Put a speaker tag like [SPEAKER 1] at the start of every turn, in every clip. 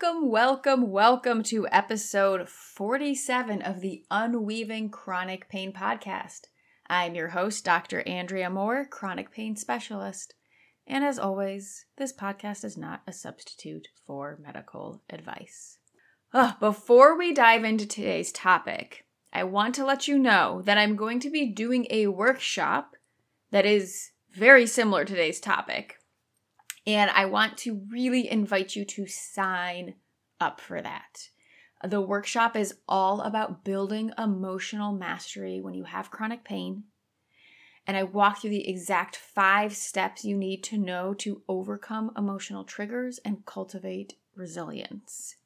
[SPEAKER 1] Welcome, welcome, welcome to episode 47 of the Unweaving Chronic Pain Podcast. I'm your host, Dr. Andrea Moore, chronic pain specialist. And as always, this podcast is not a substitute for medical advice. Before we dive into today's topic, I want to let you know that I'm going to be doing a workshop that is very similar to today's topic. And I want to really invite you to sign up for that. The workshop is all about building emotional mastery when you have chronic pain. And I walk through the exact five steps you need to know to overcome emotional triggers and cultivate resilience.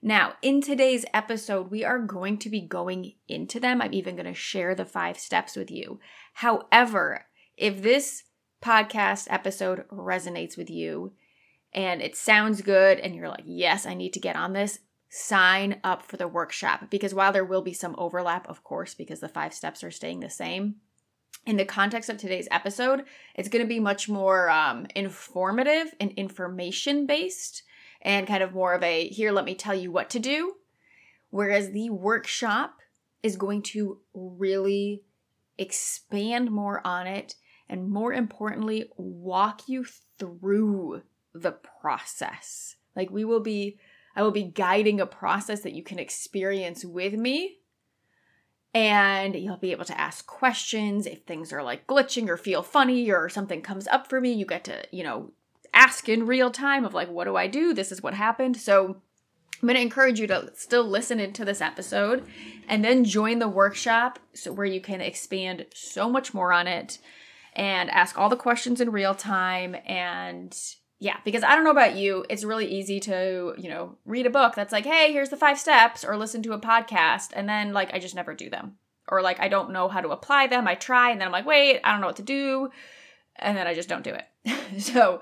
[SPEAKER 1] Now, in today's episode, we are going to be going into them. I'm even going to share the five steps with you. However, if this podcast episode resonates with you and it sounds good and you're like, yes, I need to get on this, sign up for the workshop because while there will be some overlap, of course, because the five steps are staying the same, in the context of today's episode, it's going to be much more um, informative and information based and kind of more of a here, let me tell you what to do. Whereas the workshop is going to really expand more on it and more importantly, walk you through the process. Like we will be, I will be guiding a process that you can experience with me. And you'll be able to ask questions if things are like glitching or feel funny or something comes up for me. You get to, you know, ask in real time of like, what do I do? This is what happened. So I'm going to encourage you to still listen into this episode and then join the workshop so where you can expand so much more on it and ask all the questions in real time and yeah, because I don't know about you, it's really easy to, you know, read a book that's like, "Hey, here's the 5 steps," or listen to a podcast and then like I just never do them. Or like I don't know how to apply them. I try and then I'm like, "Wait, I don't know what to do." And then I just don't do it. so,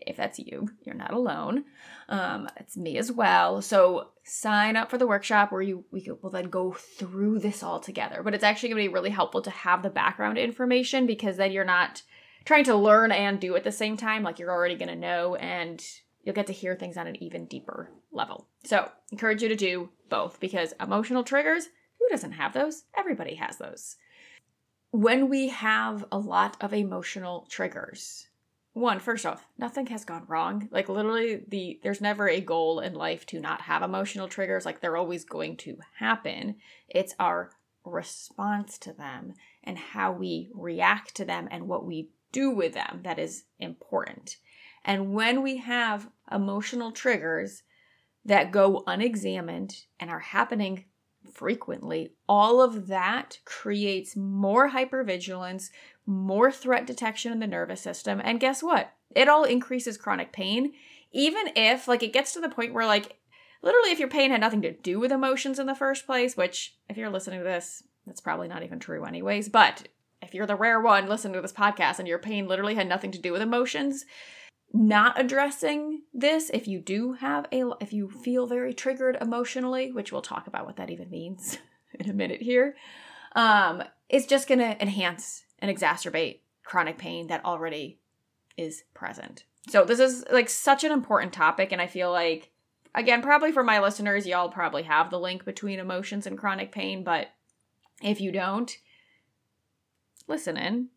[SPEAKER 1] if that's you, you're not alone. Um, it's me as well. So sign up for the workshop where you we will then go through this all together. But it's actually going to be really helpful to have the background information because then you're not trying to learn and do at the same time. Like you're already going to know and you'll get to hear things on an even deeper level. So encourage you to do both because emotional triggers, who doesn't have those? Everybody has those. When we have a lot of emotional triggers, one first off nothing has gone wrong. Like literally the there's never a goal in life to not have emotional triggers. Like they're always going to happen. It's our response to them and how we react to them and what we do with them that is important. And when we have emotional triggers that go unexamined and are happening frequently, all of that creates more hypervigilance, more threat detection in the nervous system. And guess what? It all increases chronic pain, even if, like, it gets to the point where, like, literally, if your pain had nothing to do with emotions in the first place, which, if you're listening to this, that's probably not even true, anyways. But if you're the rare one listening to this podcast and your pain literally had nothing to do with emotions, not addressing this if you do have a if you feel very triggered emotionally which we'll talk about what that even means in a minute here um it's just going to enhance and exacerbate chronic pain that already is present. So this is like such an important topic and i feel like again probably for my listeners y'all probably have the link between emotions and chronic pain but if you don't listen in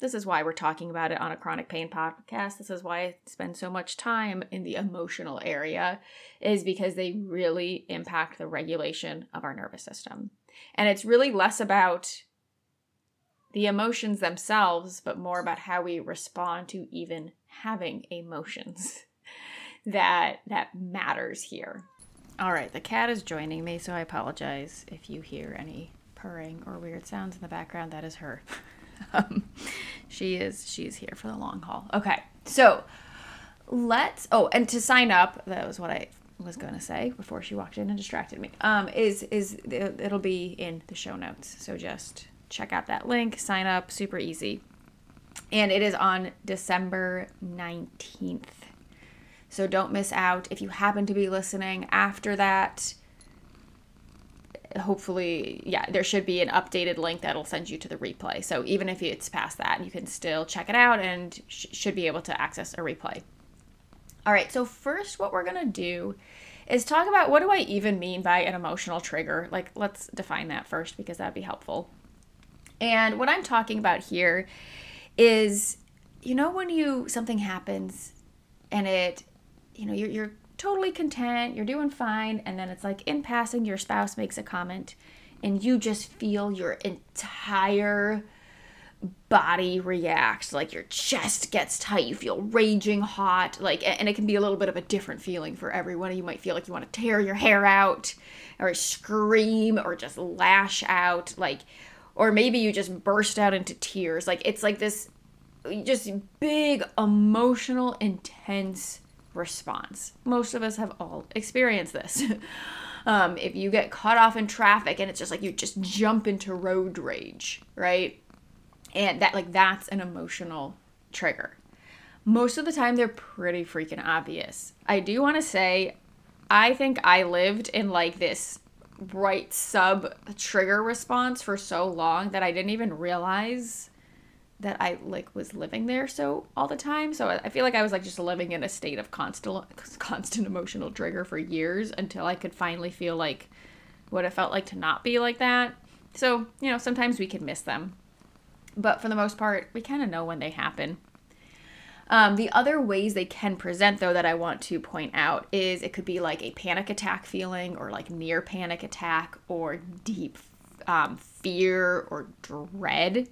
[SPEAKER 1] this is why we're talking about it on a chronic pain podcast. This is why I spend so much time in the emotional area, is because they really impact the regulation of our nervous system. And it's really less about the emotions themselves, but more about how we respond to even having emotions that that matters here. All right, the cat is joining me, so I apologize if you hear any purring or weird sounds in the background. That is her. um, she is she's here for the long haul. Okay, so let's. Oh, and to sign up, that was what I was going to say before she walked in and distracted me. Um, is is it'll be in the show notes. So just check out that link, sign up, super easy, and it is on December nineteenth. So don't miss out. If you happen to be listening after that, hopefully, yeah, there should be an updated link that'll send you to the replay. So even if it's past that, you can still check it out and sh- should be able to access a replay. All right, so first, what we're gonna do is talk about what do I even mean by an emotional trigger? Like, let's define that first because that'd be helpful. And what I'm talking about here is, you know, when you something happens and it, you know, you're, you're totally content, you're doing fine, and then it's like in passing, your spouse makes a comment, and you just feel your entire body reacts like your chest gets tight you feel raging hot like and it can be a little bit of a different feeling for everyone. You might feel like you want to tear your hair out or scream or just lash out like or maybe you just burst out into tears. Like it's like this just big emotional intense response. Most of us have all experienced this. Um, if you get caught off in traffic and it's just like you just jump into road rage right? And that like that's an emotional trigger. Most of the time they're pretty freaking obvious. I do want to say i think i lived in like this right sub trigger response for so long that i didn't even realize that i like was living there so all the time. So i feel like i was like just living in a state of constant constant emotional trigger for years until i could finally feel like what it felt like to not be like that. So you know sometimes we can miss them. But for the most part, we kind of know when they happen. Um, the other ways they can present, though, that I want to point out is it could be like a panic attack feeling, or like near panic attack, or deep um, fear or dread,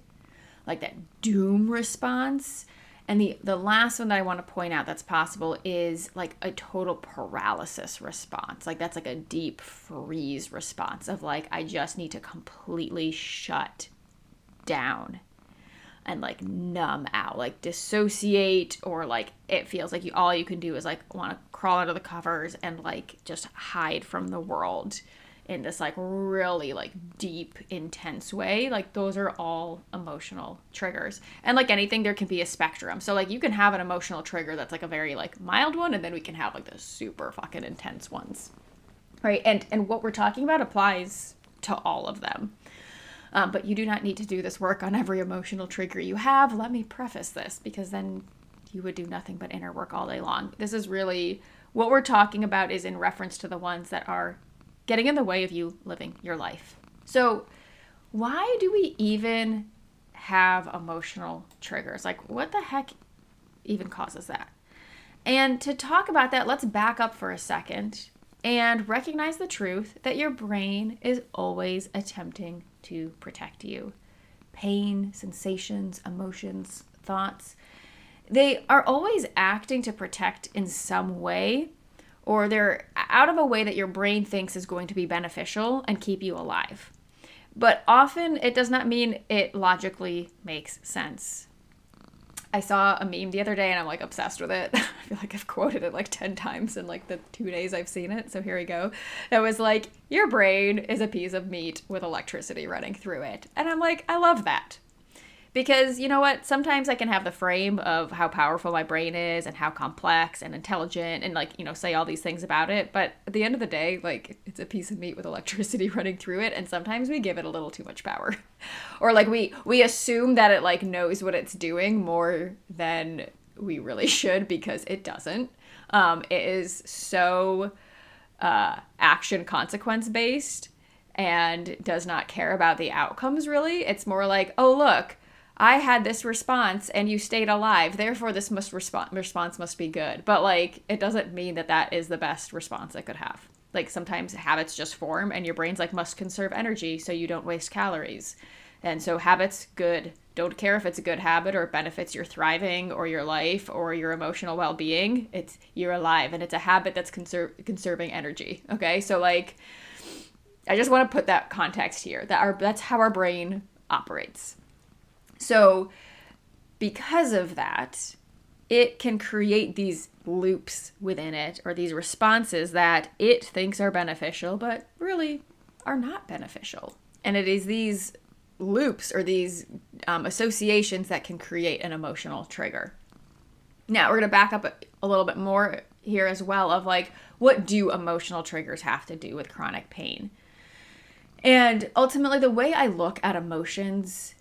[SPEAKER 1] like that doom response. And the, the last one that I want to point out that's possible is like a total paralysis response. Like that's like a deep freeze response of like, I just need to completely shut down and like numb out, like dissociate, or like it feels like you all you can do is like want to crawl under the covers and like just hide from the world in this like really like deep intense way like those are all emotional triggers. And like anything there can be a spectrum. So like you can have an emotional trigger that's like a very like mild one and then we can have like the super fucking intense ones. Right? And and what we're talking about applies to all of them. Um, but you do not need to do this work on every emotional trigger you have. Let me preface this because then you would do nothing but inner work all day long. This is really what we're talking about is in reference to the ones that are getting in the way of you living your life. So, why do we even have emotional triggers? Like, what the heck even causes that? And to talk about that, let's back up for a second and recognize the truth that your brain is always attempting to protect you. Pain, sensations, emotions, thoughts, they are always acting to protect in some way, or they're out of a way that your brain thinks is going to be beneficial and keep you alive. But often it does not mean it logically makes sense. I saw a meme the other day and I'm like obsessed with it. I feel like I've quoted it like 10 times in like the two days I've seen it. So here we go. That was like, your brain is a piece of meat with electricity running through it. And I'm like, I love that because you know what? Sometimes i can have the frame of how powerful my brain is and how complex and intelligent and like you know say all these things about it. But at the end of the day like it's a piece of meat with electricity running through it and sometimes we give it a little too much power. Or like we we assume that it like knows what it's doing more than we really should because it doesn't. Um, it is so uh, action consequence based and does not care about the outcomes really. It's more like oh look I had this response and you stayed alive. Therefore, this must resp- response must be good. But like, it doesn't mean that that is the best response I could have. Like sometimes habits just form, and your brain's like must conserve energy so you don't waste calories. And so habits good. Don't care if it's a good habit or it benefits your thriving or your life or your emotional well-being. It's you're alive, and it's a habit that's conser- conserving energy. Okay, so like, I just want to put that context here. That our that's how our brain operates. So, because of that, it can create these loops within it or these responses that it thinks are beneficial, but really are not beneficial. And it is these loops or these um, associations that can create an emotional trigger. Now, we're going to back up a, a little bit more here as well of like, what do emotional triggers have to do with chronic pain? And ultimately, the way I look at emotions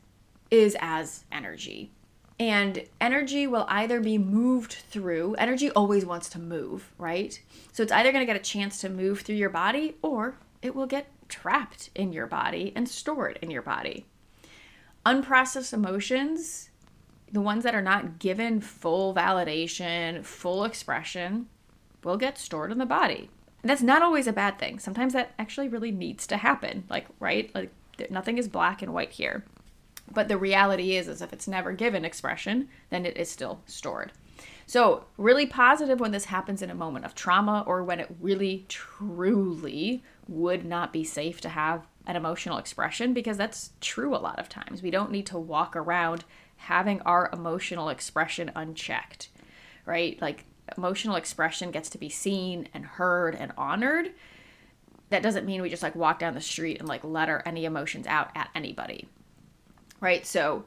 [SPEAKER 1] is as energy. And energy will either be moved through, energy always wants to move, right? So it's either going to get a chance to move through your body or it will get trapped in your body and stored in your body. Unprocessed emotions, the ones that are not given full validation, full expression, will get stored in the body. And that's not always a bad thing. Sometimes that actually really needs to happen. Like, right? Like nothing is black and white here. But the reality is, is if it's never given expression, then it is still stored. So, really positive when this happens in a moment of trauma or when it really, truly would not be safe to have an emotional expression because that's true a lot of times. We don't need to walk around having our emotional expression unchecked, right? Like, emotional expression gets to be seen and heard and honored. That doesn't mean we just like walk down the street and like let our any emotions out at anybody right? So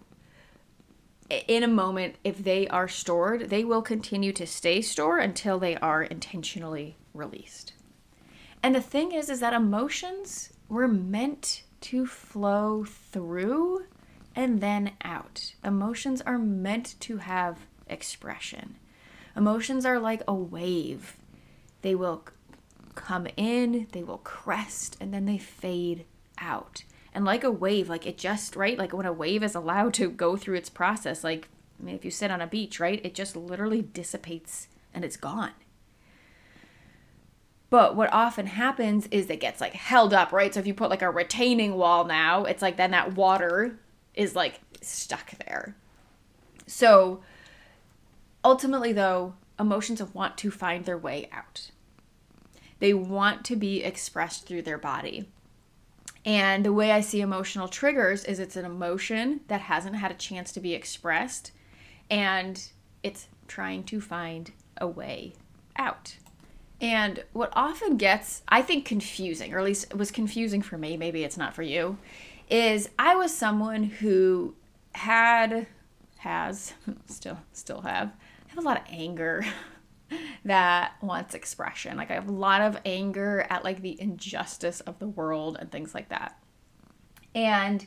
[SPEAKER 1] in a moment, if they are stored, they will continue to stay stored until they are intentionally released. And the thing is, is that emotions were meant to flow through and then out. Emotions are meant to have expression. Emotions are like a wave. They will come in, they will crest, and then they fade out and like a wave like it just right like when a wave is allowed to go through its process like I mean if you sit on a beach right it just literally dissipates and it's gone. But what often happens is it gets like held up right? So if you put like a retaining wall now it's like then that water is like stuck there. So ultimately though emotions want to find their way out. They want to be expressed through their body and the way I see emotional triggers is it's an emotion that hasn't had a chance to be expressed and it's trying to find a way out. And what often gets, I think, confusing, or at least was confusing for me, maybe it's not for you, is I was someone who had, has, still, still have, have a lot of anger that wants expression. Like I have a lot of anger at like the injustice of the world and things like that. And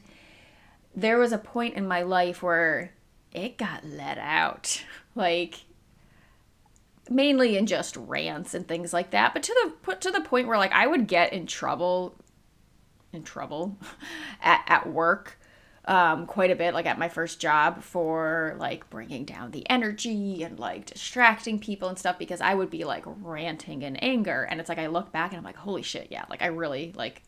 [SPEAKER 1] there was a point in my life where it got let out. Like mainly in just rants and things like that, but to the put to the point where like I would get in trouble in trouble at, at work um, quite a bit, like at my first job, for like bringing down the energy and like distracting people and stuff because I would be like ranting in anger. And it's like I look back and I'm like, holy shit, yeah, like I really like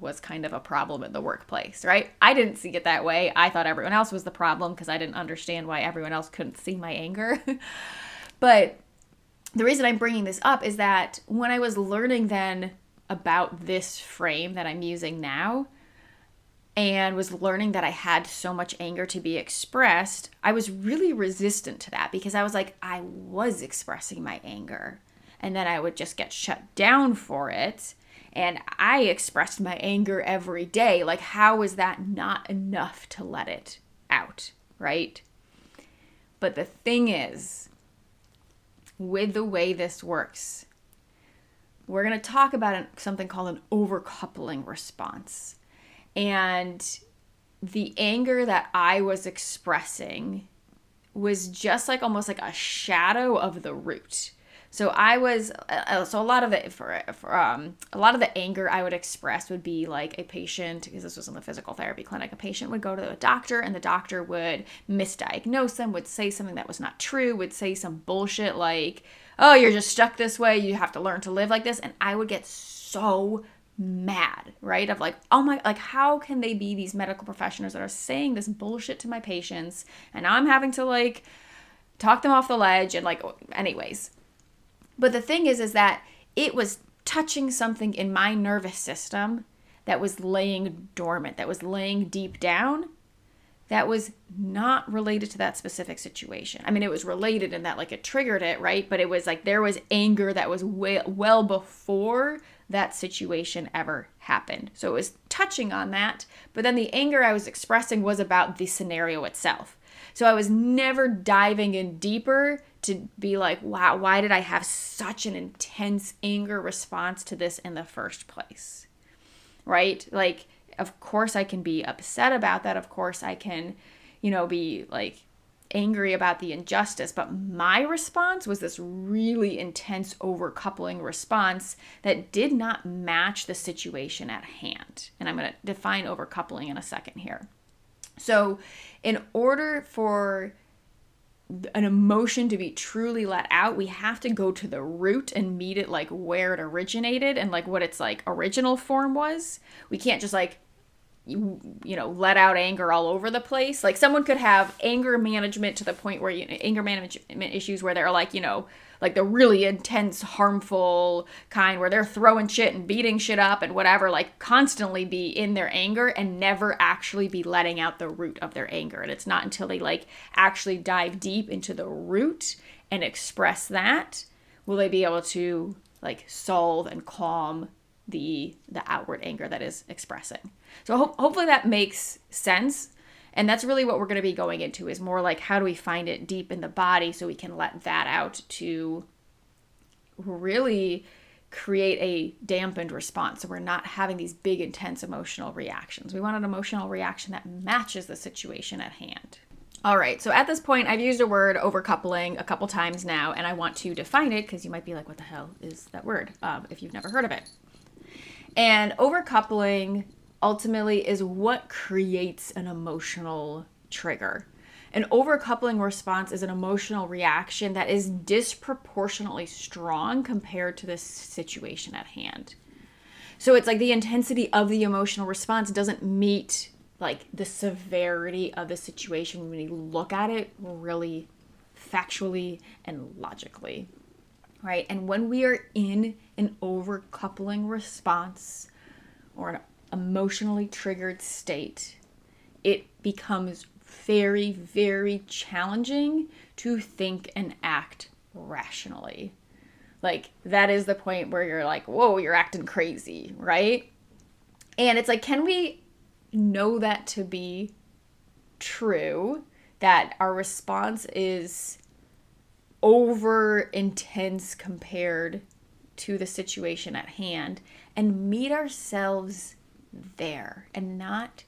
[SPEAKER 1] was kind of a problem in the workplace, right? I didn't see it that way. I thought everyone else was the problem because I didn't understand why everyone else couldn't see my anger. but the reason I'm bringing this up is that when I was learning then about this frame that I'm using now, and was learning that I had so much anger to be expressed, I was really resistant to that because I was like, I was expressing my anger. And then I would just get shut down for it. And I expressed my anger every day. Like, how is that not enough to let it out? Right? But the thing is, with the way this works, we're going to talk about something called an overcoupling response. And the anger that I was expressing was just like almost like a shadow of the root. So I was uh, uh so a lot of it for, for um a lot of the anger I would express would be like a patient because this was in the physical therapy clinic. A patient would go to a doctor and the doctor would misdiagnose them, would say something that was not true, would say some bullshit like, "Oh, you're just stuck this way. You have to learn to live like this." And I would get so mad, right? Of like, oh my, like, how can they be these medical professionals that are saying this bullshit to my patients and I'm having to like talk them off the ledge and like, anyways. But the thing is, is that it was touching something in my nervous system that was laying dormant, that was laying deep down, that was not related to that specific situation. I mean, it was related in that like it triggered it, right? But it was like there was anger that was way, well before that situation ever happened. So it was touching on that, but then the anger I was expressing was about the scenario itself. So I was never diving in deeper to be like, wow, why did I have such an intense anger response to this in the first place? Right? Like, of course, I can be upset about that. Of course, I can, you know, be like angry about the injustice, but my response was this really intense overcoupling response that did not match the situation at hand. And I'm going to define overcoupling in a second here. So, in order for an emotion to be truly let out, we have to go to the root and meet it like where it originated and like what its like original form was. We can't just like you, know let out anger all over the place. Like someone could have anger management to the point where you know, anger management issues where they're like you know like the really intense harmful kind where they're throwing shit and beating shit up and whatever like constantly be in their anger and never actually be letting out the root of their anger. And it's not until they like actually dive deep into the root and express that will they be able to like solve and calm the the outward anger that is expressing so ho- hopefully that makes sense. And that's really what we're going to be going into is more like how do we find it deep in the body so we can let that out to really create a dampened response. So we're not having these big, intense emotional reactions. We want an emotional reaction that matches the situation at hand. All right, so at this point, I've used a word overcoupling a couple times now, and I want to define it because you might be like, what the hell is that word um, if you've never heard of it? And overcoupling ultimately is what creates an emotional trigger. An overcoupling response is an emotional reaction that is disproportionately strong compared to the situation at hand. So it's like the intensity of the emotional response doesn't meet like the severity of the situation when you look at it really factually and logically. Right? And when we are in an overcoupling response or an emotionally triggered state, it becomes very, very challenging to think and act rationally. Like, that is the point where you're like, whoa, you're acting crazy, right? And it's like, can we know that to be true? That our response is over intense compared to the situation at hand and meet ourselves there and not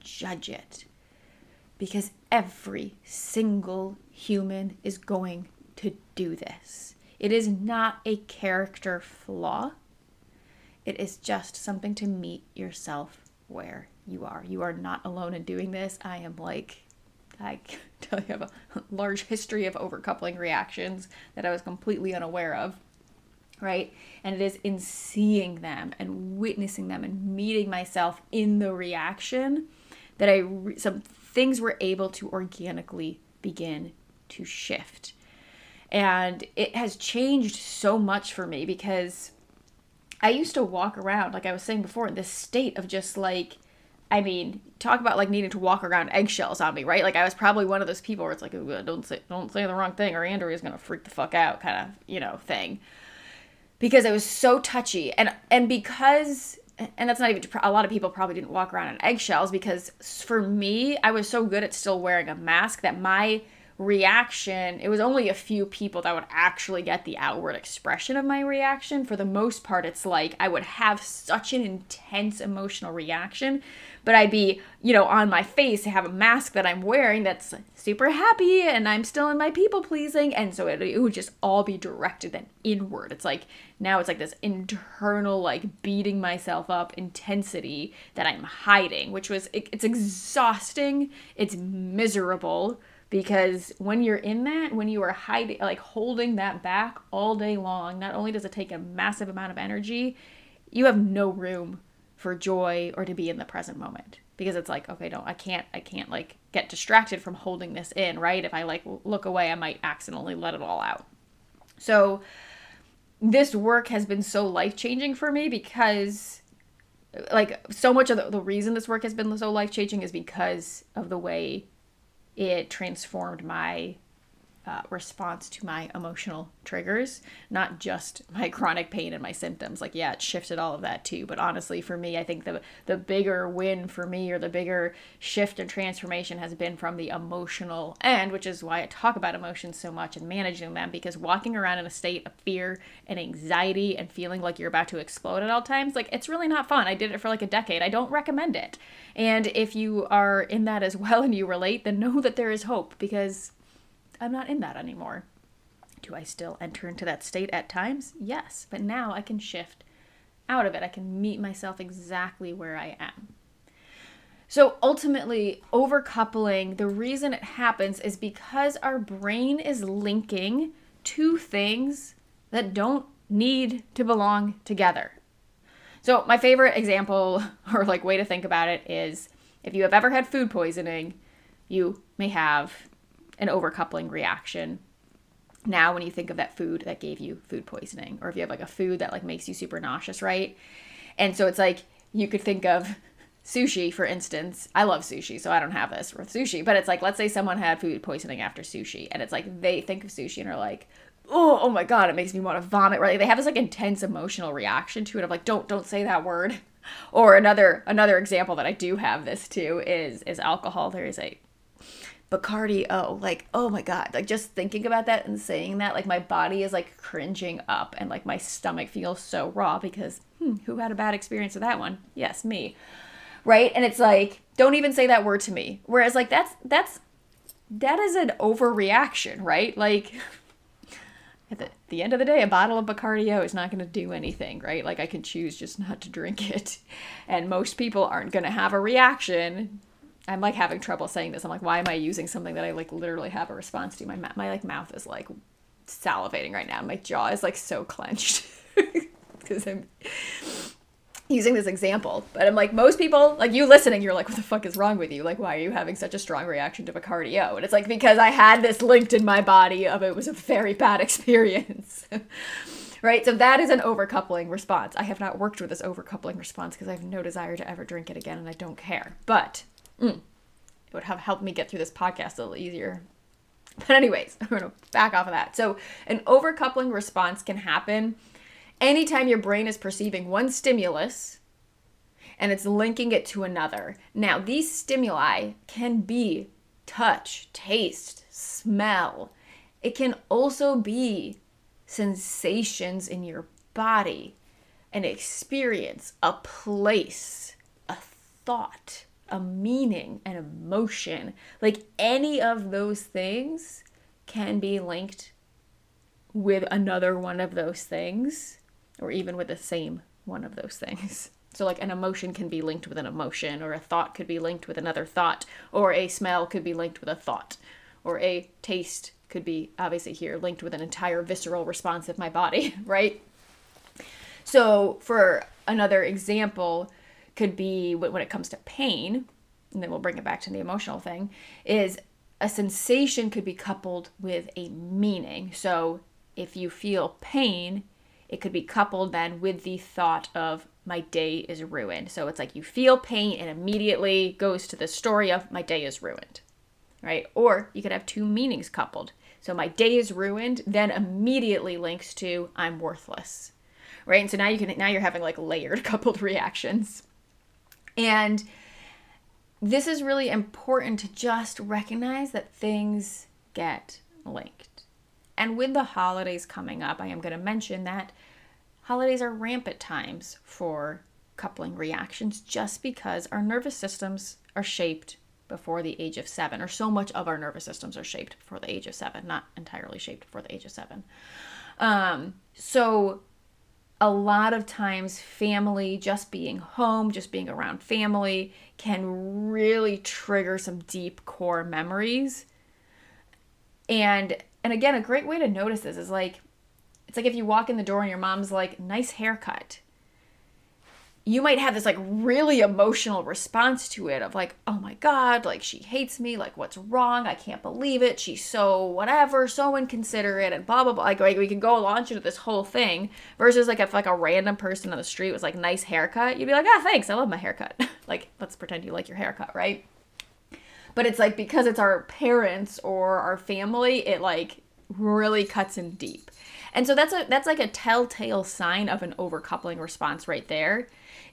[SPEAKER 1] judge it. Because every single human is going to do this. It is not a character flaw, it is just something to meet yourself where you are. You are not alone in doing this. I am like, I tell you, have a large history of overcoupling reactions that I was completely unaware of right? And it is in seeing them and witnessing them and meeting myself in the reaction that I re- some things were able to organically begin to shift. And it has changed so much for me because I used to walk around like I was saying before in this state of just like I mean, talk about like needing to walk around eggshells on me, right? Like I was probably one of those people where it's like, don't say don't say the wrong thing or Andrea is gonna freak the fuck out, kind of you know thing because it was so touchy and and because and that's not even a lot of people probably didn't walk around in eggshells because for me I was so good at still wearing a mask that my reaction it was only a few people that would actually get the outward expression of my reaction. For the most part it's like i would have such an intense emotional reaction but i'd be you know on my face have a mask that i'm wearing that's super happy and i'm still in my people pleasing. And so it, it would just all be directed then inward. It's like now it's like this internal like beating myself up intensity that i'm hiding which was it, it's exhausting. It's miserable because when you're in that when you are hiding like holding that back all day long not only does it take a massive amount of energy you have no room for joy or to be in the present moment. Because it's like okay no i can't i can't like get distracted from holding this in right? If i like look away i might accidentally let it all out. So this work has been so life changing for me because like so much of the, the reason this work has been so life changing is because of the way it transformed my uh, response to my emotional triggers, not just my chronic pain and my symptoms. Like, yeah, it shifted all of that too. But honestly, for me, I think the the bigger win for me, or the bigger shift and transformation, has been from the emotional end, which is why I talk about emotions so much and managing them. Because walking around in a state of fear and anxiety and feeling like you're about to explode at all times, like it's really not fun. I did it for like a decade. I don't recommend it. And if you are in that as well and you relate, then know that there is hope because I'm not in that anymore. Do I still enter into that state at times? Yes, but now I can shift out of it. I can meet myself exactly where I am. So ultimately, overcoupling, the reason it happens is because our brain is linking two things that don't need to belong together. So, my favorite example or like way to think about it is if you have ever had food poisoning, you may have an overcoupling reaction. Now when you think of that food that gave you food poisoning or if you have like a food that like makes you super nauseous right? And so it's like you could think of sushi for instance. I love sushi so i don't have this with sushi but it's like let's say someone had food poisoning after sushi and it's like they think of sushi and are like oh oh my god it makes me want to vomit right? They have this like intense emotional reaction to it of like don't don't say that word. Or another another example that i do have this too is is alcohol. There is a Bacardi, oh, like, oh my God. Like, just thinking about that and saying that, like, my body is like cringing up and like my stomach feels so raw because hmm, who had a bad experience with that one? Yes, me. Right? And it's like, don't even say that word to me. Whereas, like, that's, that's, that is an overreaction, right? Like, at the, the end of the day, a bottle of Bacardi is not going to do anything, right? Like, I can choose just not to drink it. And most people aren't going to have a reaction I'm like having trouble saying this. I'm like, why am I using something that I like literally have a response to? My my like mouth is like salivating right now. My jaw is like so clenched because I'm using this example. But I'm like, most people, like you listening, you're like, what the fuck is wrong with you? Like, why are you having such a strong reaction to Bacardio? And it's like because I had this linked in my body of it was a very bad experience. right? So that is an overcoupling response. I have not worked with this overcoupling response because I have no desire to ever drink it again and I don't care. But Mm. It would have helped me get through this podcast a little easier. But, anyways, I'm going to back off of that. So, an overcoupling response can happen anytime your brain is perceiving one stimulus and it's linking it to another. Now, these stimuli can be touch, taste, smell. It can also be sensations in your body, an experience, a place, a thought a meaning, an emotion. Like any of those things can be linked with another one of those things, or even with the same one of those things. So, like, an emotion can be linked with an emotion, or a thought could be linked with another thought, or a smell could be linked with a thought, or a taste could be, obviously, here linked with an entire visceral response of my body, right? So, for another example, could be when it comes to pain, and then we'll bring it back to the emotional thing, is a sensation could be coupled with a meaning. So if you feel pain, it could be coupled then with the thought of my day is ruined. So it's like you feel pain and immediately goes to the story of my day is ruined. Right? Or you could have two meanings coupled. So my day is ruined then immediately links to I'm worthless. Right? And so now you can now you're having like layered coupled reactions. And this is really important to just recognize that things get linked. And with the holidays coming up, I am going to mention that holidays are rampant times for coupling reactions just because our nervous systems are shaped before the age of seven, or so much of our nervous systems are shaped before the age of seven, not entirely shaped before the age of seven. Um, so a lot of times family just being home just being around family can really trigger some deep core memories. And and again a great way to notice this is like it's like if you walk in the door and your mom's like nice haircut you might have this like really emotional response to it of like, oh my God, like she hates me, like what's wrong? I can't believe it. She's so whatever, so inconsiderate, and blah blah blah. Like, like we can go launch into this whole thing versus like if like a random person on the street was like nice haircut, you'd be like, ah, thanks, I love my haircut. like, let's pretend you like your haircut, right? But it's like because it's our parents or our family, it like really cuts in deep. And so that's a that's like a telltale sign of an overcoupling response right there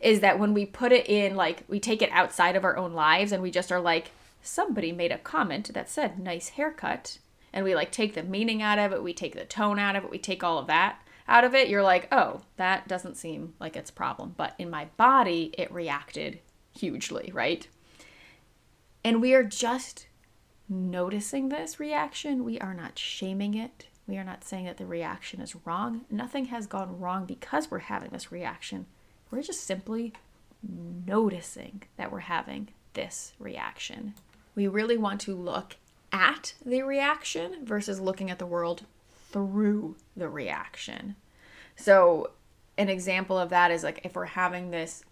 [SPEAKER 1] is that when we put it in, like, we take it outside of our own lives and we just are like, somebody made a comment that said, nice haircut. And we like take the meaning out of it, we take the tone out of it, we take all of that out of it. You're like, oh, that doesn't seem like it's a problem. But in my body, it reacted hugely, right? And we are just noticing this reaction. We are not shaming it. We are not saying that the reaction is wrong. Nothing has gone wrong because we're having this reaction. We're just simply noticing that we're having this reaction. We really want to look at the reaction versus looking at the world through the reaction. So, an example of that is like if we're having this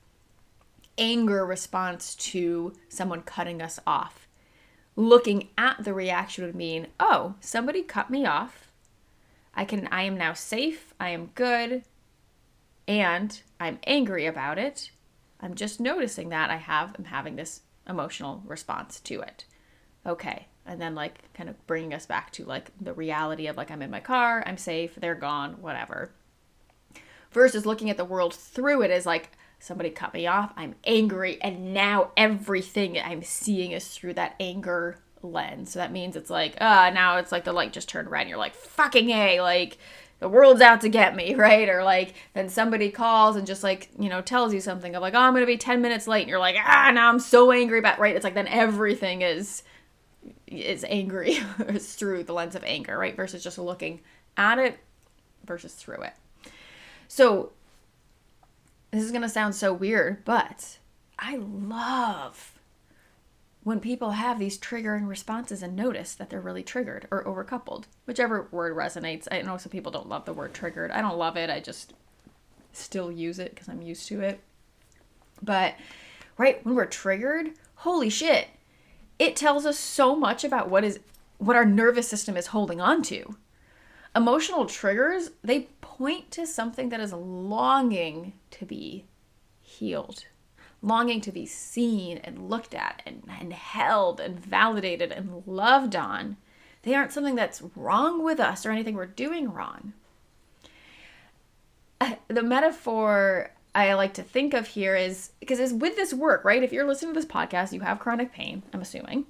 [SPEAKER 1] anger response to someone cutting us off, looking at the reaction would mean, oh, somebody cut me off. I can I am now safe, I am good, and I'm angry about it. I'm just noticing that I have I'm having this emotional response to it. Okay. And then like kind of bringing us back to like the reality of like I'm in my car, I'm safe, they're gone, whatever. Versus looking at the world through it as like somebody cut me off, I'm angry, and now everything I'm seeing is through that anger lens. So that means it's like, ah, uh, now it's like the light just turned red and you're like, fucking A, like the world's out to get me, right? Or like then somebody calls and just like, you know, tells you something of like, oh, I'm gonna be 10 minutes late, and you're like, ah, now I'm so angry about right. It's like then everything is is angry it's through the lens of anger, right? Versus just looking at it versus through it. So this is gonna sound so weird, but I love when people have these triggering responses and notice that they're really triggered or overcoupled, whichever word resonates. I know some people don't love the word triggered. I don't love it. I just still use it because I'm used to it. But right when we're triggered, holy shit, it tells us so much about what is what our nervous system is holding on to. Emotional triggers, they point to something that is longing to be healed longing to be seen and looked at and, and held and validated and loved on. They aren't something that's wrong with us or anything we're doing wrong. Uh, the metaphor I like to think of here is because it's with this work, right? If you're listening to this podcast, you have chronic pain, I'm assuming.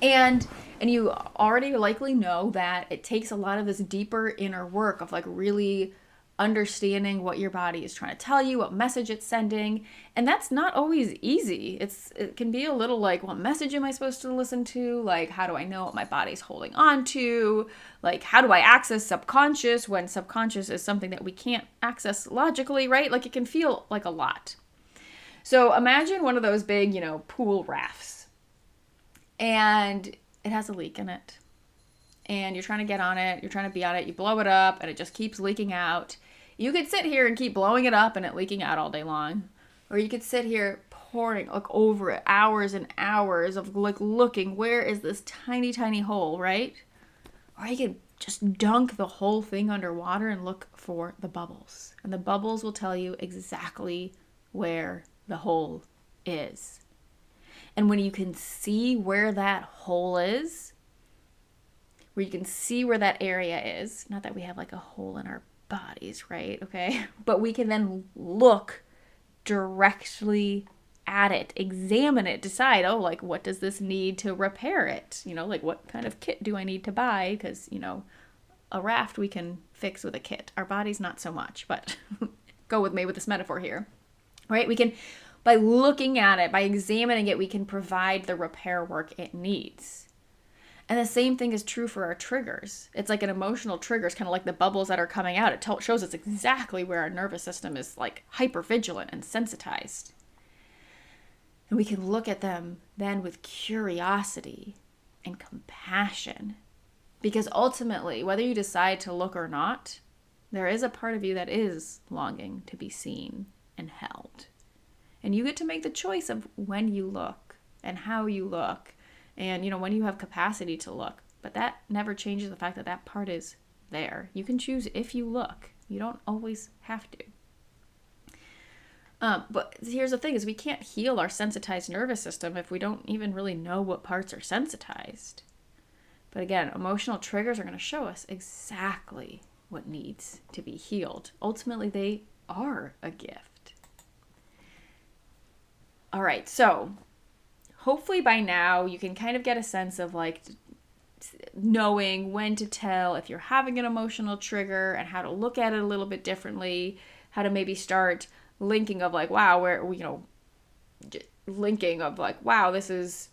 [SPEAKER 1] And and you already likely know that it takes a lot of this deeper inner work of like really understanding what your body is trying to tell you, what message it's sending. And that's not always easy. It's it can be a little like what message am I supposed to listen to? Like how do I know what my body's holding on to? Like how do I access subconscious when subconscious is something that we can't access logically, right? Like it can feel like a lot. So imagine one of those big, you know, pool rafts. And it has a leak in it and you're trying to get on it, you're trying to be on it, you blow it up, and it just keeps leaking out. You could sit here and keep blowing it up and it leaking out all day long. Or you could sit here pouring like over it hours and hours of like looking where is this tiny tiny hole, right? Or you could just dunk the whole thing underwater and look for the bubbles. And the bubbles will tell you exactly where the hole is. And when you can see where that hole is, where you can see where that area is, not that we have like a hole in our bodies, right? Okay. But we can then look directly at it, examine it, decide, oh, like, what does this need to repair it? You know, like, what kind of kit do I need to buy? Because, you know, a raft we can fix with a kit. Our bodies, not so much, but go with me with this metaphor here, right? We can, by looking at it, by examining it, we can provide the repair work it needs. And the same thing is true for our triggers. It's like an emotional trigger, it's kind of like the bubbles that are coming out. It t- shows us exactly where our nervous system is like hyper vigilant and sensitized. And we can look at them then with curiosity and compassion. Because ultimately, whether you decide to look or not, there is a part of you that is longing to be seen and held. And you get to make the choice of when you look and how you look and you know when you have capacity to look. But that never changes the fact that that part is there. You can choose if you look. You don't always have to. Um, but here's the thing is we can't heal our sensitized nervous system if we don't even really know what parts are sensitized. But again emotional triggers are going to show us exactly what needs to be healed. Ultimately they are a gift. All right so hopefully by now you can kind of get a sense of like knowing when to tell if you're having an emotional trigger and how to look at it a little bit differently, how to maybe start linking of like, wow, where, you know, linking of like, wow, this is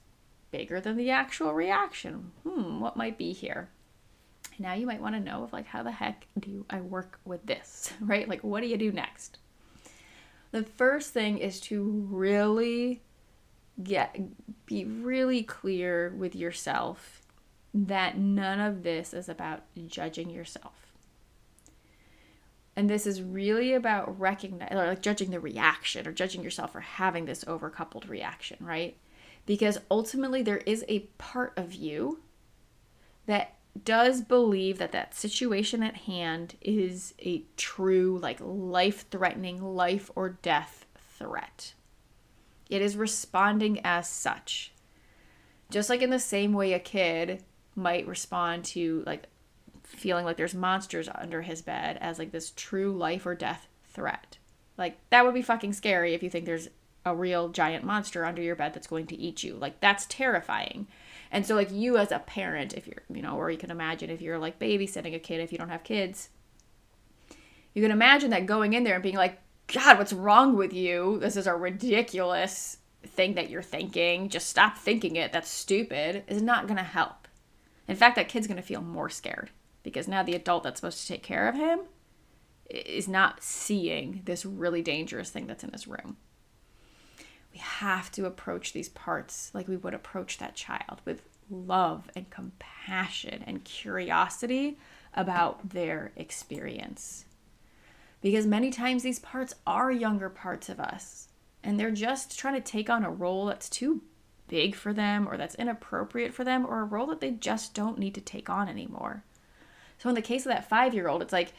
[SPEAKER 1] bigger than the actual reaction. Hmm, what might be here? Now you might want to know of like how the heck do I work with this, right? Like what do you do next? The first thing is to really get be really clear with yourself that none of this is about judging yourself. And this is really about recognizing, or like judging the reaction or judging yourself for having this overcoupled reaction, right? Because ultimately, there is a part of you that does believe that that situation at hand is a true, like life threatening, life or death threat. It is responding as such. Just like in the same way a kid might respond to like feeling like there's monsters under his bed as like this true life or death threat. Like that would be fucking scary if you think there's a real giant monster under your bed that's going to eat you. Like that's terrifying. And so like you as a parent, if you're, you know, or you can imagine if you're like babysitting a kid if you don't have kids, you can imagine that going in there and being like, God, what's wrong with you? This is a ridiculous thing that you're thinking. Just stop thinking it. That's stupid. Is not going to help. In fact, that kid's going to feel more scared because now the adult that's supposed to take care of him is not seeing this really dangerous thing that's in his room. We have to approach these parts like we would approach that child with love and compassion and curiosity about their experience. Because many times these parts are younger parts of us and they're just trying to take on a role that's too big for them or that's inappropriate for them or a role that they just don't need to take on anymore. So in the case of that 5-year-old, it's like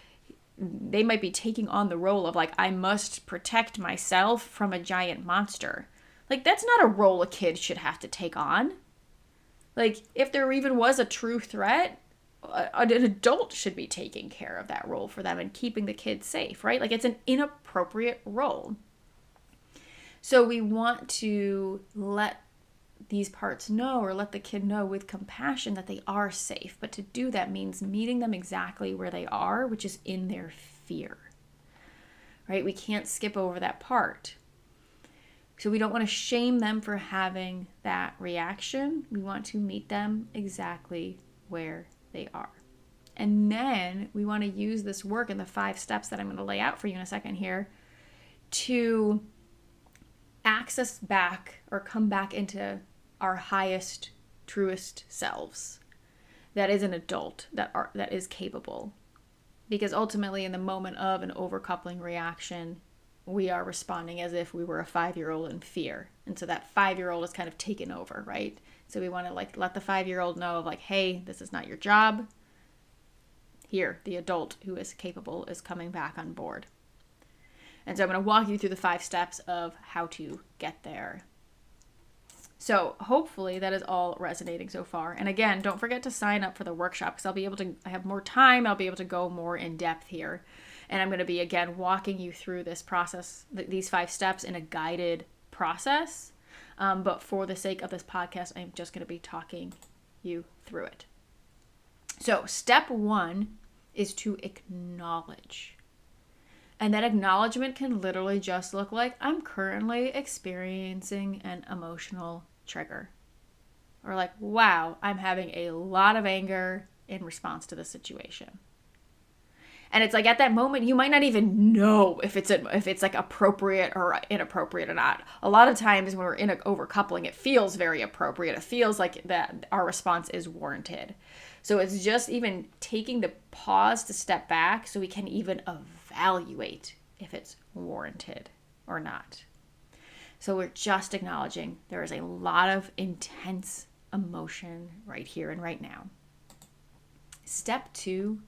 [SPEAKER 1] they might be taking on the role of like I must protect myself from a giant monster. Like that's not a role a kid should have to take on. Like if there even was a true threat, an adult should be taking care of that role for them and keeping the kids safe, right? Like it's an inappropriate role. So we want to let these parts know or let the kid know with compassion that they are safe. But to do that means meeting them exactly where they are, which is in their fear. Right? We can't skip over that part. So we don't want to shame them for having that reaction. We want to meet them exactly where they are. And then we want to use this work and the five steps that I'm going to lay out for you in a second here to access back or come back into our highest, truest selves. That is an adult that are that is capable. Because ultimately in the moment of an overcoupling reaction, we are responding as if we were a 5-year-old in fear. And so that 5-year-old is kind of taken over, right? So we want to like let the 5-year-old know of like, "Hey, this is not your job." Here, the adult who is capable is coming back on board. And so I'm going to walk you through the five steps of how to get there. So hopefully that is all resonating so far. And again, don't forget to sign up for the workshop because I'll be able to I have more time. I'll be able to go more in depth here. And I'm going to be again walking you through this process, these five steps in a guided process. Um, but for the sake of this podcast, I'm just going to be talking you through it. So, step one is to acknowledge. And that acknowledgement can literally just look like I'm currently experiencing an emotional trigger. Or like, wow, I'm having a lot of anger in response to the situation. And it's like at that moment you might not even know if it's a, if it's like appropriate or inappropriate or not. A lot of times when we're in an overcoupling, it feels very appropriate. It feels like that our response is warranted. So it's just even taking the pause to step back so we can even evaluate if it's warranted or not. So we're just acknowledging there is a lot of intense emotion right here and right now. Step two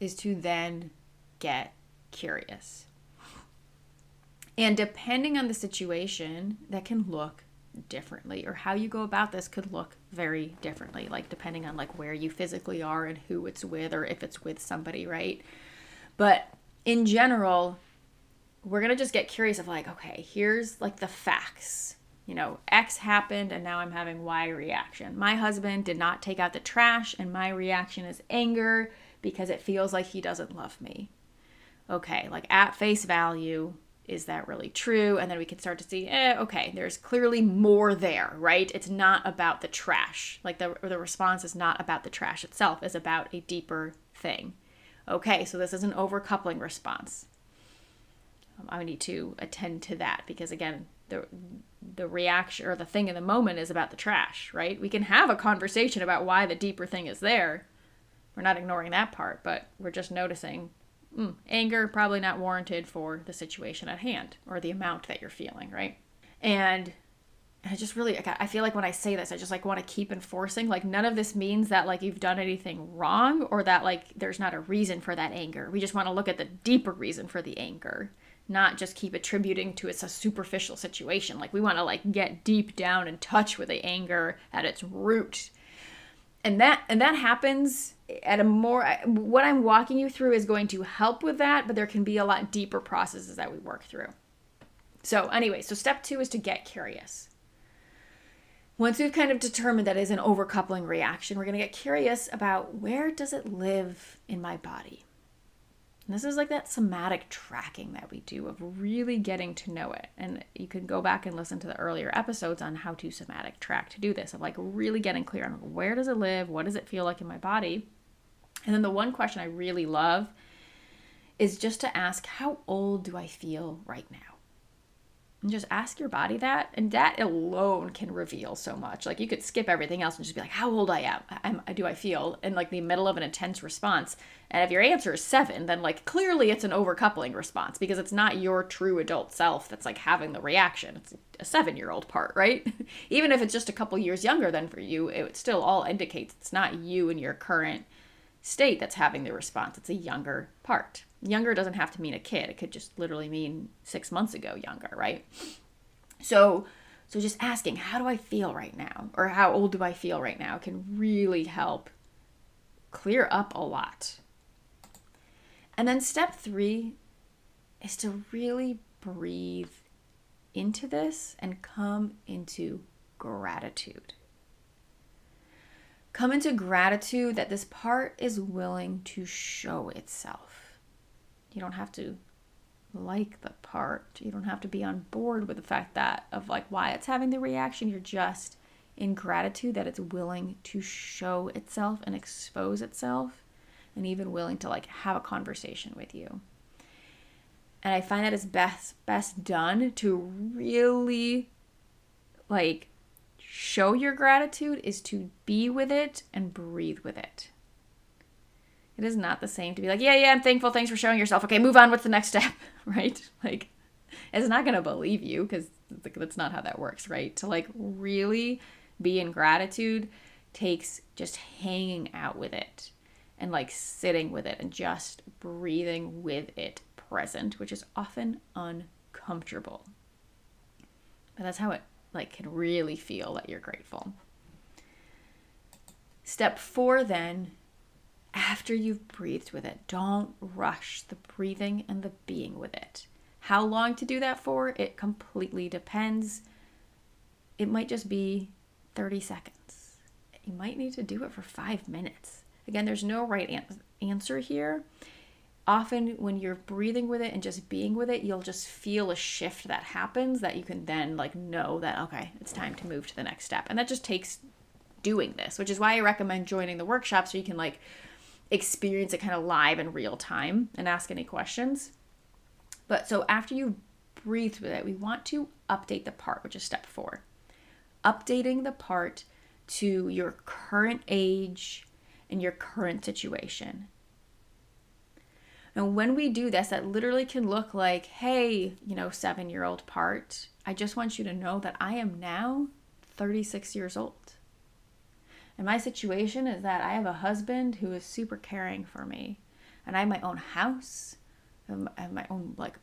[SPEAKER 1] is to then get curious. And depending on the situation, that can look differently or how you go about this could look very differently like depending on like where you physically are and who it's with or if it's with somebody right? But in general we're going to just get curious of like okay here's like the facts. You know x happened and now i'm having y reaction. My husband did not take out the trash and my reaction is anger because it feels like he doesn't love me. Okay, like at face value, is that really true? And then we can start to see, eh, okay, there's clearly more there, right? It's not about the trash. Like the, the response is not about the trash itself, it's about a deeper thing. Okay, so this is an overcoupling response. Um, I need to attend to that because again, the the reaction or the thing in the moment is about the trash, right? We can have a conversation about why the deeper thing is there. We're not ignoring that part, but we're just noticing mm, anger probably not warranted for the situation at hand or the amount that you're feeling, right? And I just really, I feel like when I say this, I just like want to keep enforcing. Like, none of this means that like you've done anything wrong or that like there's not a reason for that anger. We just want to look at the deeper reason for the anger, not just keep attributing to it's a superficial situation. Like, we want to like get deep down and touch with the anger at its root and that and that happens at a more what i'm walking you through is going to help with that but there can be a lot deeper processes that we work through so anyway so step two is to get curious once we've kind of determined that is an overcoupling reaction we're going to get curious about where does it live in my body and this is like that somatic tracking that we do of really getting to know it. And you can go back and listen to the earlier episodes on how to somatic track to do this, of like really getting clear on where does it live? What does it feel like in my body? And then the one question I really love is just to ask, how old do I feel right now? and just ask your body that and that alone can reveal so much. Like you could skip everything else and just be like how old i am I'm, do i feel? In like the middle of an intense response. And if your answer is seven then like clearly it's an overcoupling response because it's not your true adult self that's like having the reaction. It's a seven year old part right? Even if it's just a couple years younger than for you it still all indicates it's not you and your current state that's having the response it's a younger part Younger doesn't have to mean a kid. It could just literally mean 6 months ago younger, right? So so just asking, how do I feel right now? Or how old do I feel right now can really help clear up a lot. And then step 3 is to really breathe into this and come into gratitude. Come into gratitude that this part is willing to show itself. You don't have to like the part. You don't have to be on board with the fact that of like why it's having the reaction. You're just in gratitude that it's willing to show itself and expose itself and even willing to like have a conversation with you. And I find that it's best best done to really like show your gratitude is to be with it and breathe with it. It is not the same to be like, yeah, yeah, I'm thankful. Thanks for showing yourself. Okay, move on. What's the next step? right? Like, it's not going to believe you because that's not how that works, right? To like really be in gratitude takes just hanging out with it and like sitting with it and just breathing with it present, which is often uncomfortable. But that's how it like can really feel that you're grateful. Step 4 then after you've breathed with it. Don't rush the breathing and the being with it. How long to do that for? It completely depends. It might just be 30 seconds. You might need to do it for five minutes. Again, there's no right an- answer here. Often, when you're breathing with it and just being with it, you'll just feel a shift that happens that you can then like know that okay, it's time to move to the next step. And that just takes doing this, which is why I recommend joining the workshop so you can like experience it kind of live in real time and ask any questions. But so after you breathe with it, we want to update the part, which is step four. Updating the part to your current age and your current situation. And when we do this, that literally can look like, hey, you know, seven year old part, I just want you to know that I am now 36 years old. And my situation is that I have a husband who is super caring for me. And I have my own house. I have my own like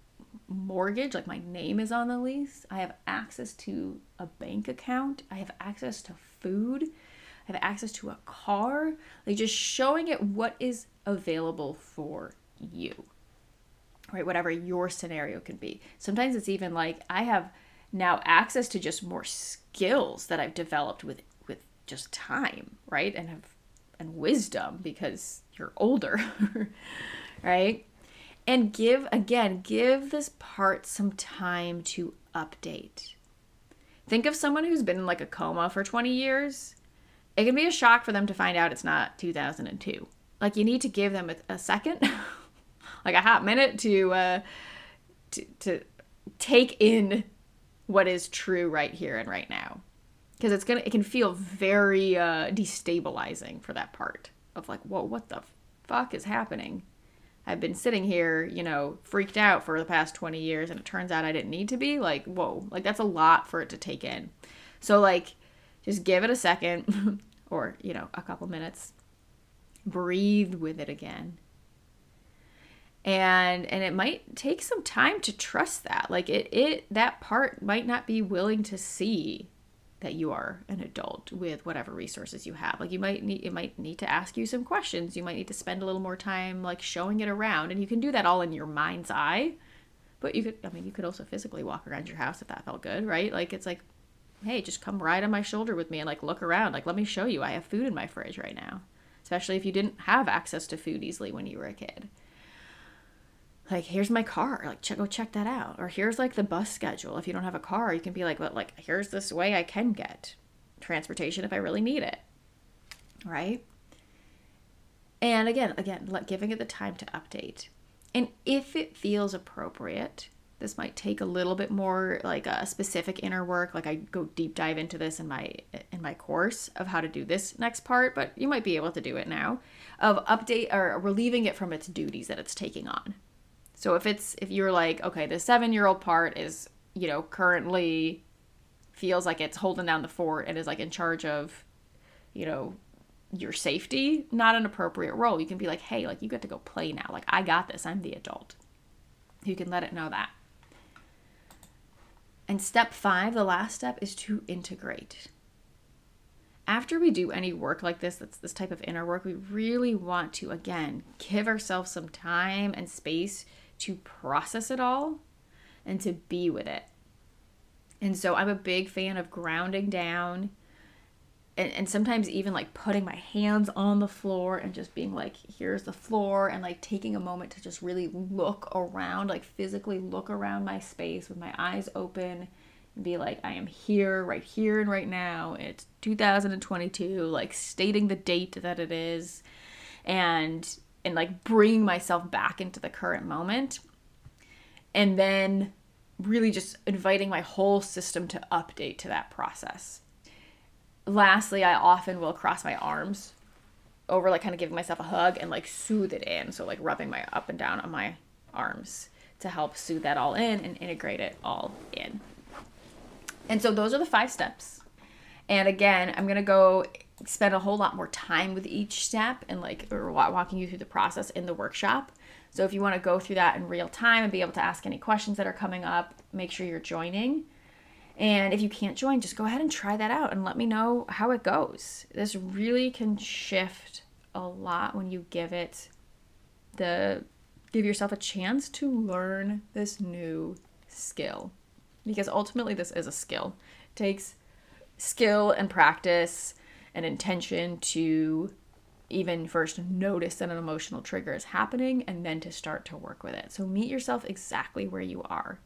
[SPEAKER 1] mortgage, like my name is on the lease. I have access to a bank account. I have access to food. I have access to a car. Like just showing it what is available for you. Right? Whatever your scenario could be. Sometimes it's even like I have now access to just more skills that I've developed with with just time, right? And have and wisdom because you're older, right? And give, again, give this part some time to update. Think of someone who's been in like a coma for 20 years. It can be a shock for them to find out it's not 2002. Like you need to give them a, a second, like a hot minute to, uh, to to take in what is true right here and right now, because it's gonna it can feel very uh, destabilizing for that part of like, whoa, what the fuck is happening? I've been sitting here, you know, freaked out for the past 20 years and it turns out I didn't need to be. Like, whoa, like that's a lot for it to take in. So, like, just give it a second or, you know, a couple minutes. Breathe with it again. And and it might take some time to trust that. Like it it that part might not be willing to see that you are an adult with whatever resources you have. Like you might need it might need to ask you some questions. You might need to spend a little more time like showing it around and you can do that all in your mind's eye. But you could I mean you could also physically walk around your house if that felt good, right? Like it's like hey, just come right on my shoulder with me and like look around. Like let me show you. I have food in my fridge right now. Especially if you didn't have access to food easily when you were a kid like here's my car like check go check that out. Or here's like the bus schedule. If you don't have a car you can be like but like here's this way i can get transportation if i really need it. Right? And again again like giving it the time to update. And if it feels appropriate this might take a little bit more like a specific inner work like i go deep dive into this in my in my course of how to do this next part but you might be able to do it now of update or relieving it from its duties that it's taking on so if it's if you're like, okay, the seven year old part is, you know, currently feels like it's holding down the fort and is like in charge of, you know, your safety, not an appropriate role. You can be like, hey, like you get to go play now. Like I got this. I'm the adult. You can let it know that. And step five, the last step, is to integrate. After we do any work like this, that's this type of inner work, we really want to, again, give ourselves some time and space to process it all and to be with it. And so I'm a big fan of grounding down and, and sometimes even like putting my hands on the floor and just being like, here's the floor, and like taking a moment to just really look around, like physically look around my space with my eyes open and be like, I am here, right here, and right now. It's 2022, like stating the date that it is. And and like bringing myself back into the current moment and then really just inviting my whole system to update to that process. Lastly, I often will cross my arms over like kind of giving myself a hug and like soothe it in. So like rubbing my up and down on my arms to help soothe that all in and integrate it all in. And so those are the five steps. And again, I'm going to go spend a whole lot more time with each step and like or walking you through the process in the workshop. So if you want to go through that in real time and be able to ask any questions that are coming up, make sure you're joining. And if you can't join, just go ahead and try that out and let me know how it goes. This really can shift a lot when you give it the give yourself a chance to learn this new skill. Because ultimately this is a skill. It takes skill and practice and intention to even first notice that an emotional trigger is happening and then to start to work with it. So meet yourself exactly where you are.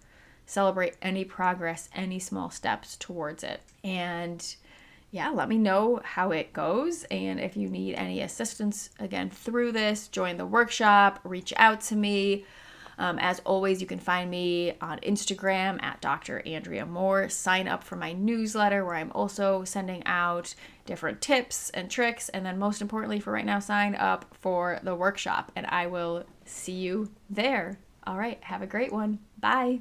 [SPEAKER 1] Celebrate any progress, any small steps towards it. And yeah, let me know how it goes. And if you need any assistance again through this, join the workshop, reach out to me. Um, as always, you can find me on Instagram at Dr. Andrea Moore. Sign up for my newsletter where I'm also sending out different tips and tricks. And then, most importantly, for right now, sign up for the workshop. And I will see you there. All right, have a great one. Bye.